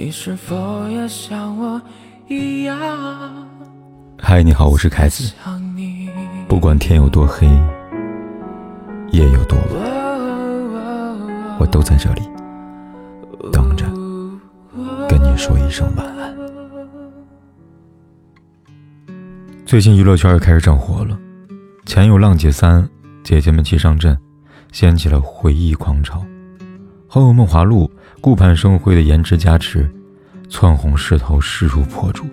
你是否也像我一样？嗨，你好，我是凯子。不管天有多黑，夜有多晚，我都在这里等着跟你说一声晚安。最近娱乐圈又开始整活了，前有《浪姐三》，姐姐们齐上阵，掀起了回忆狂潮；后有《梦华录》，顾盼生辉的颜值加持，蹿红势头势如破竹。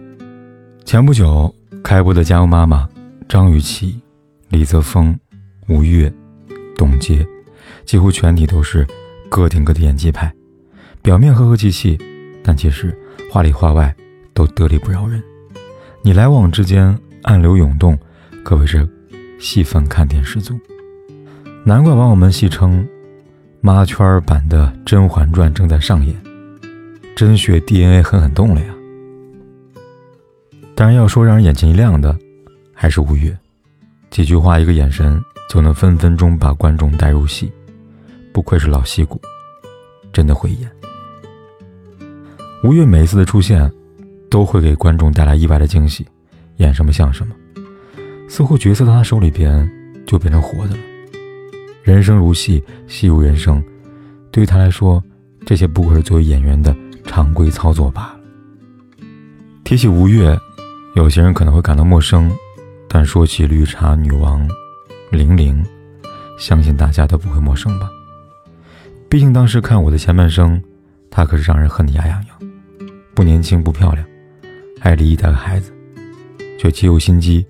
前不久开播的《加油妈妈》，张雨绮、李泽峰、吴越、董洁，几乎全体都是个顶个的演技派，表面和和气气，但其实话里话外都得理不饶人。你来往之间。暗流涌动，可谓是戏份看点十足。难怪网友们戏称，妈圈版的《甄嬛传》正在上演，甄雪 DNA 狠狠动了呀！当然，要说让人眼前一亮的，还是吴越，几句话、一个眼神，就能分分钟把观众带入戏。不愧是老戏骨，真的会演。吴越每一次的出现，都会给观众带来意外的惊喜。演什么像什么，似乎角色到他手里边就变成活的了。人生如戏，戏如人生，对于他来说，这些不过是作为演员的常规操作罢了。提起吴越，有些人可能会感到陌生，但说起绿茶女王玲玲，相信大家都不会陌生吧？毕竟当时看我的前半生，她可是让人恨得牙痒痒，不年轻不漂亮，还离异带个孩子。却极有心机，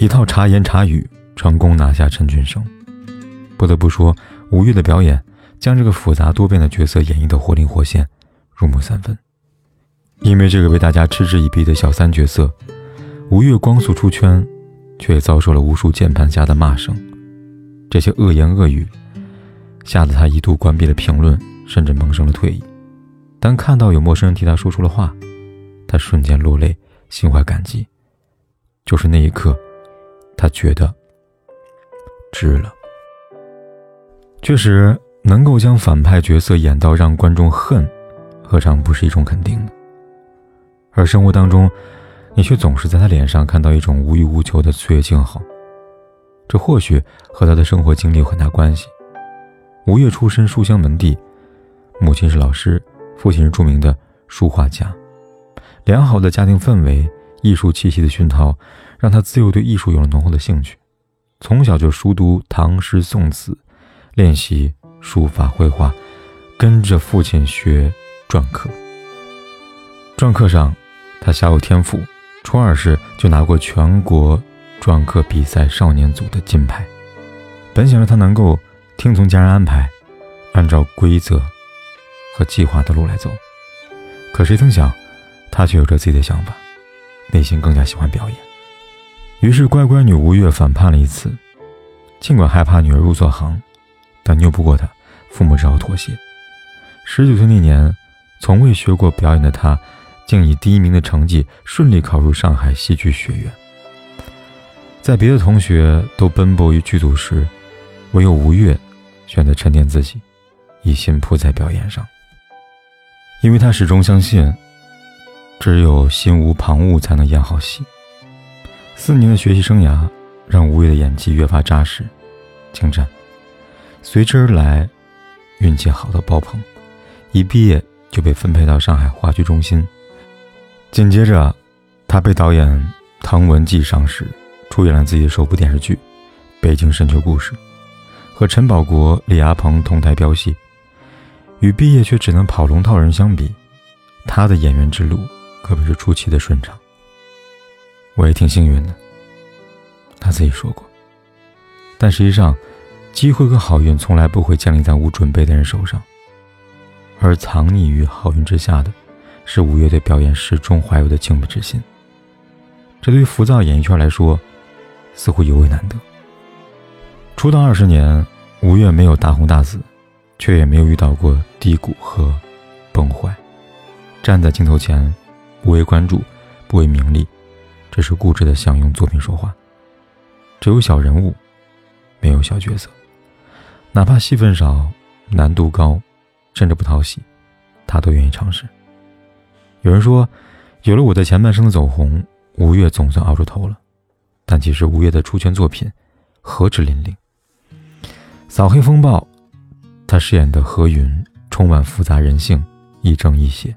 一套茶言茶语成功拿下陈俊生。不得不说，吴越的表演将这个复杂多变的角色演绎得活灵活现，入木三分。因为这个被大家嗤之以鼻的小三角色，吴越光速出圈，却也遭受了无数键盘侠的骂声。这些恶言恶语，吓得他一度关闭了评论，甚至萌生了退役。当看到有陌生人替他说出了话，他瞬间落泪，心怀感激。就是那一刻，他觉得值了。确实，能够将反派角色演到让观众恨，何尝不是一种肯定呢？而生活当中，你却总是在他脸上看到一种无欲无求的岁月静好。这或许和他的生活经历有很大关系。吴越出身书香门第，母亲是老师，父亲是著名的书画家，良好的家庭氛围。艺术气息的熏陶，让他自幼对艺术有了浓厚的兴趣。从小就熟读唐诗宋词，练习书法绘画，跟着父亲学篆刻。篆刻上，他小有天赋，初二时就拿过全国篆刻比赛少年组的金牌。本想着他能够听从家人安排，按照规则和计划的路来走，可谁曾想，他却有着自己的想法。内心更加喜欢表演，于是乖乖女吴越反叛了一次。尽管害怕女儿入错行，但拗不过他，父母只好妥协。十九岁那年，从未学过表演的他，竟以第一名的成绩顺利考入上海戏剧学院。在别的同学都奔波于剧组时，唯有吴越选择沉淀自己，一心扑在表演上，因为他始终相信。只有心无旁骛，才能演好戏。四年的学习生涯，让吴越的演技越发扎实、精湛。随之而来，运气好的爆棚，一毕业就被分配到上海话剧中心。紧接着，他被导演唐文骥赏识，出演了自己的首部电视剧《北京深秋故事》，和陈宝国、李亚鹏同台飙戏。与毕业却只能跑龙套人相比，他的演员之路。可谓是出奇的顺畅。我也挺幸运的，他自己说过。但实际上，机会和好运从来不会降临在无准备的人手上，而藏匿于好运之下的，是吴越对表演始终怀有的敬畏之心。这对于浮躁演艺圈来说，似乎尤为难得。出道二十年，吴越没有大红大紫，却也没有遇到过低谷和崩坏。站在镜头前。不为关注，不为名利，只是固执的想用作品说话。只有小人物，没有小角色，哪怕戏份少、难度高，甚至不讨喜，他都愿意尝试。有人说，有了我的前半生的走红，吴越总算熬出头了。但其实吴越的出圈作品何止林林。扫黑风暴，他饰演的何云充满复杂人性，亦正亦邪，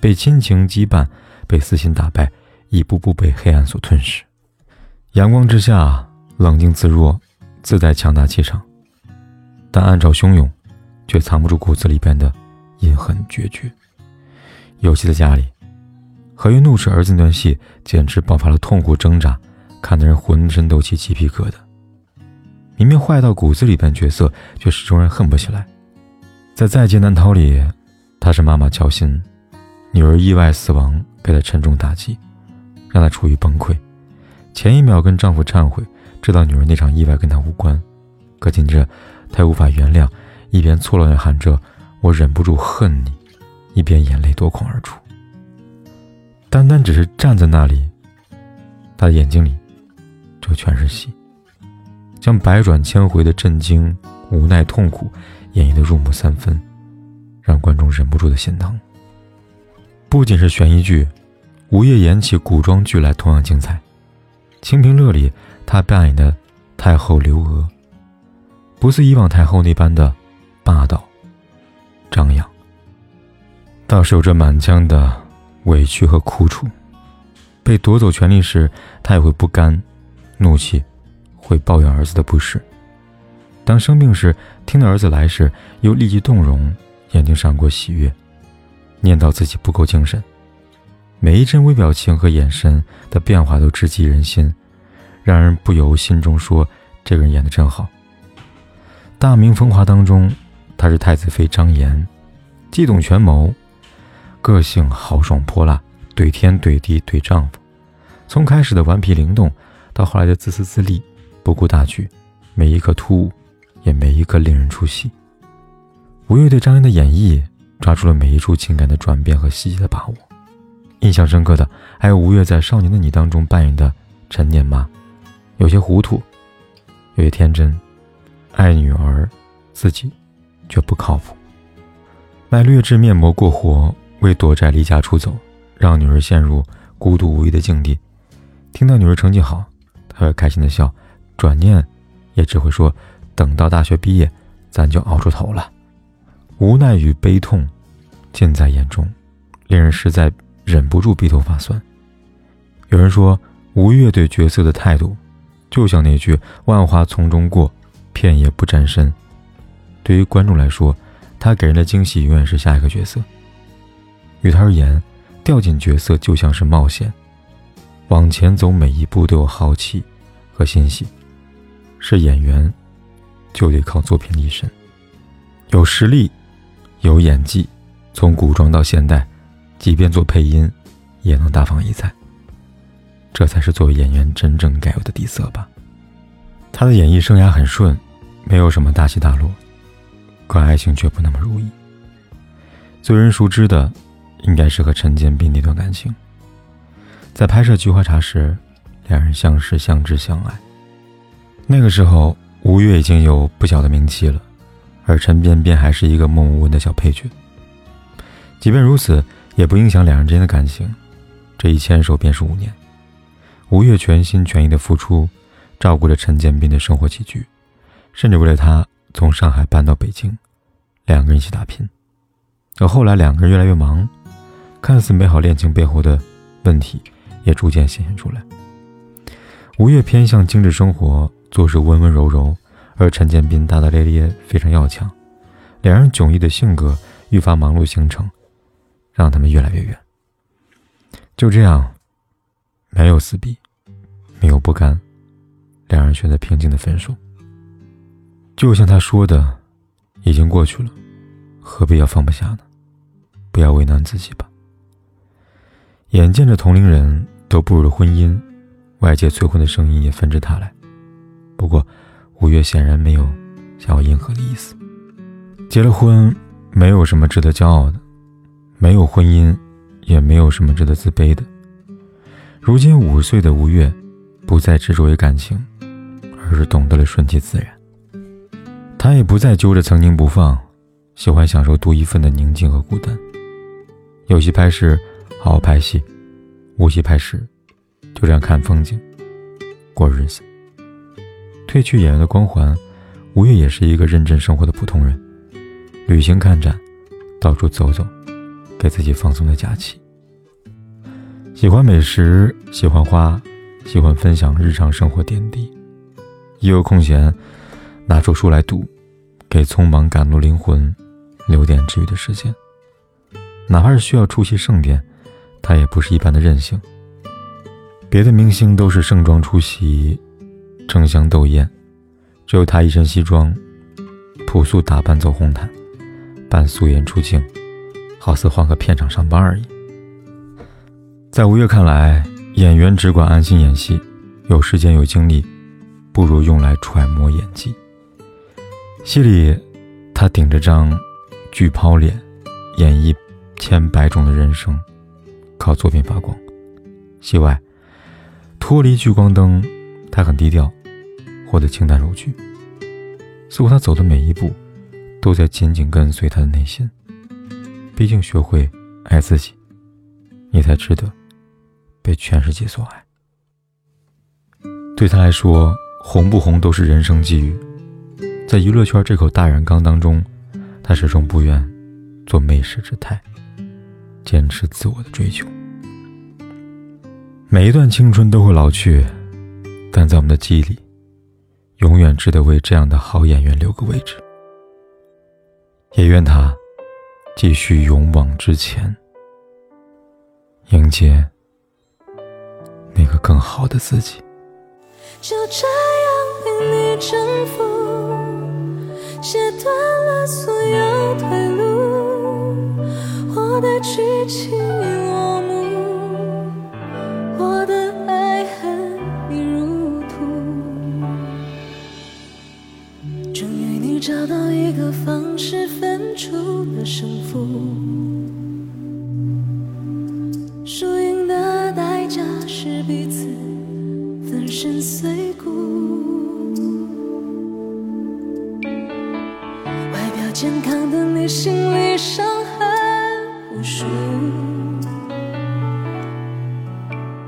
被亲情羁绊，被私心打败，一步步被黑暗所吞噬。阳光之下，冷静自若，自带强大气场，但暗潮汹涌，却藏不住骨子里边的阴狠决绝。尤其在家里，何云怒斥儿子那段戏，简直爆发了痛苦挣扎，看得人浑身都起鸡皮疙瘩。明明坏到骨子里边角色，却始终人恨不起来。在《在劫难逃》里，他是妈妈焦心，女儿意外死亡给他沉重打击，让他处于崩溃。前一秒跟丈夫忏悔，知道女儿那场意外跟他无关，可紧着他无法原谅，一边错乱地喊着“我忍不住恨你”，一边眼泪夺眶而出。单单只是站在那里，他的眼睛里就全是戏。将百转千回的震惊、无奈、痛苦演绎得入木三分，让观众忍不住的心疼。不仅是悬疑剧，吴越演起古装剧来同样精彩。《清平乐》里，他扮演的太后刘娥，不似以往太后那般的霸道、张扬，倒是有着满腔的委屈和苦楚。被夺走权力时，他也会不甘、怒气。会抱怨儿子的不是。当生病时，听到儿子来时，又立即动容，眼睛闪过喜悦，念叨自己不够精神。每一帧微表情和眼神的变化都直击人心，让人不由心中说：“这个人演的真好。”《大明风华》当中，她是太子妃张妍，既懂权谋，个性豪爽泼辣，怼天怼地怼丈夫。从开始的顽皮灵动，到后来的自私自利。不顾大局，每一刻突兀，也每一个令人出戏。吴越对张妍的演绎，抓住了每一处情感的转变和细节的把握。印象深刻的还有吴越在《少年的你》当中扮演的陈年妈，有些糊涂，有些天真，爱女儿，自己却不靠谱，卖劣质面膜过活，为躲债离家出走，让女儿陷入孤独无依的境地。听到女儿成绩好，他会开心的笑。转念，也只会说：“等到大学毕业，咱就熬出头了。”无奈与悲痛尽在眼中，令人实在忍不住鼻头发酸。有人说，吴越对角色的态度，就像那句“万花丛中过，片叶不沾身”。对于观众来说，他给人的惊喜永远是下一个角色。于他而言，掉进角色就像是冒险，往前走每一步都有好奇和欣喜。是演员，就得靠作品立身，有实力，有演技，从古装到现代，即便做配音，也能大放异彩。这才是作为演员真正该有的底色吧。他的演艺生涯很顺，没有什么大起大落，可爱情却不那么如意。最人熟知的，应该是和陈建斌那段感情。在拍摄《菊花茶》时，两人相识、相知、相爱。那个时候，吴越已经有不小的名气了，而陈便便还是一个默默无闻的小配角。即便如此，也不影响两人之间的感情。这一牵手便是五年，吴越全心全意的付出，照顾着陈建斌的生活起居，甚至为了他从上海搬到北京，两个人一起打拼。而后来，两个人越来越忙，看似美好恋情背后的问题也逐渐显现出来。吴越偏向精致生活。做事温温柔柔，而陈建斌大大咧咧，非常要强。两人迥异的性格愈发忙碌形成，让他们越来越远。就这样，没有撕逼，没有不甘，两人选择平静的分手。就像他说的，已经过去了，何必要放不下呢？不要为难自己吧。眼见着同龄人都步入了婚姻，外界催婚的声音也纷至沓来。不过，吴越显然没有想要迎合的意思。结了婚，没有什么值得骄傲的，没有婚姻，也没有什么值得自卑的。如今五十岁的吴越，不再执着于感情，而是懂得了顺其自然。他也不再揪着曾经不放，喜欢享受独一份的宁静和孤单。有戏拍时，好好拍戏，无戏拍时，就这样看风景，过日子。褪去演员的光环，吴越也是一个认真生活的普通人，旅行看展，到处走走，给自己放松的假期。喜欢美食，喜欢花，喜欢分享日常生活点滴。一有空闲，拿出书来读，给匆忙赶路灵魂留点治愈的时间。哪怕是需要出席盛典，他也不是一般的任性。别的明星都是盛装出席，争相斗艳，只有他一身西装，朴素打扮走红毯，扮素颜出镜，好似换个片场上班而已。在吴越看来，演员只管安心演戏，有时间有精力，不如用来揣摩演技。戏里，他顶着张巨抛脸，演绎。千百种的人生，靠作品发光。戏外，脱离聚光灯，他很低调，活得清淡如菊。似乎他走的每一步，都在紧紧跟随他的内心。毕竟，学会爱自己，你才值得被全世界所爱。对他来说，红不红都是人生际遇。在娱乐圈这口大染缸当中，他始终不愿做媚世之态。坚持自我的追求。每一段青春都会老去，但在我们的记忆里，永远值得为这样的好演员留个位置。也愿他继续勇往直前，迎接那个更好的自己。就这样被你征服，切断了所有退路，我的剧情。健康的你，心里伤痕。无数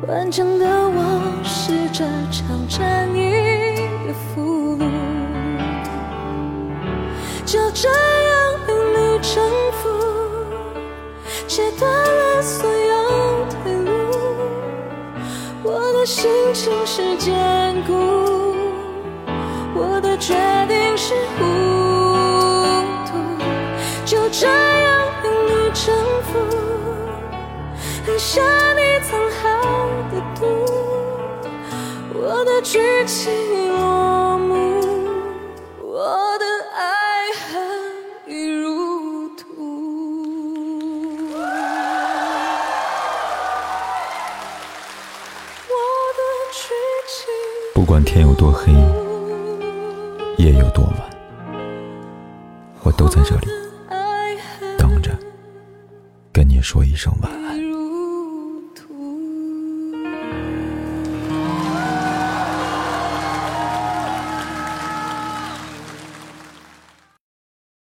顽强的我，是这场战役的俘虏，就这样被你征服，切断了所有退路。我的心情是坚固，我的决剧情落幕，我的爱恨已入土。我的剧情，不管天有多黑，夜有多晚，我都在这里等着，跟你说一声晚安。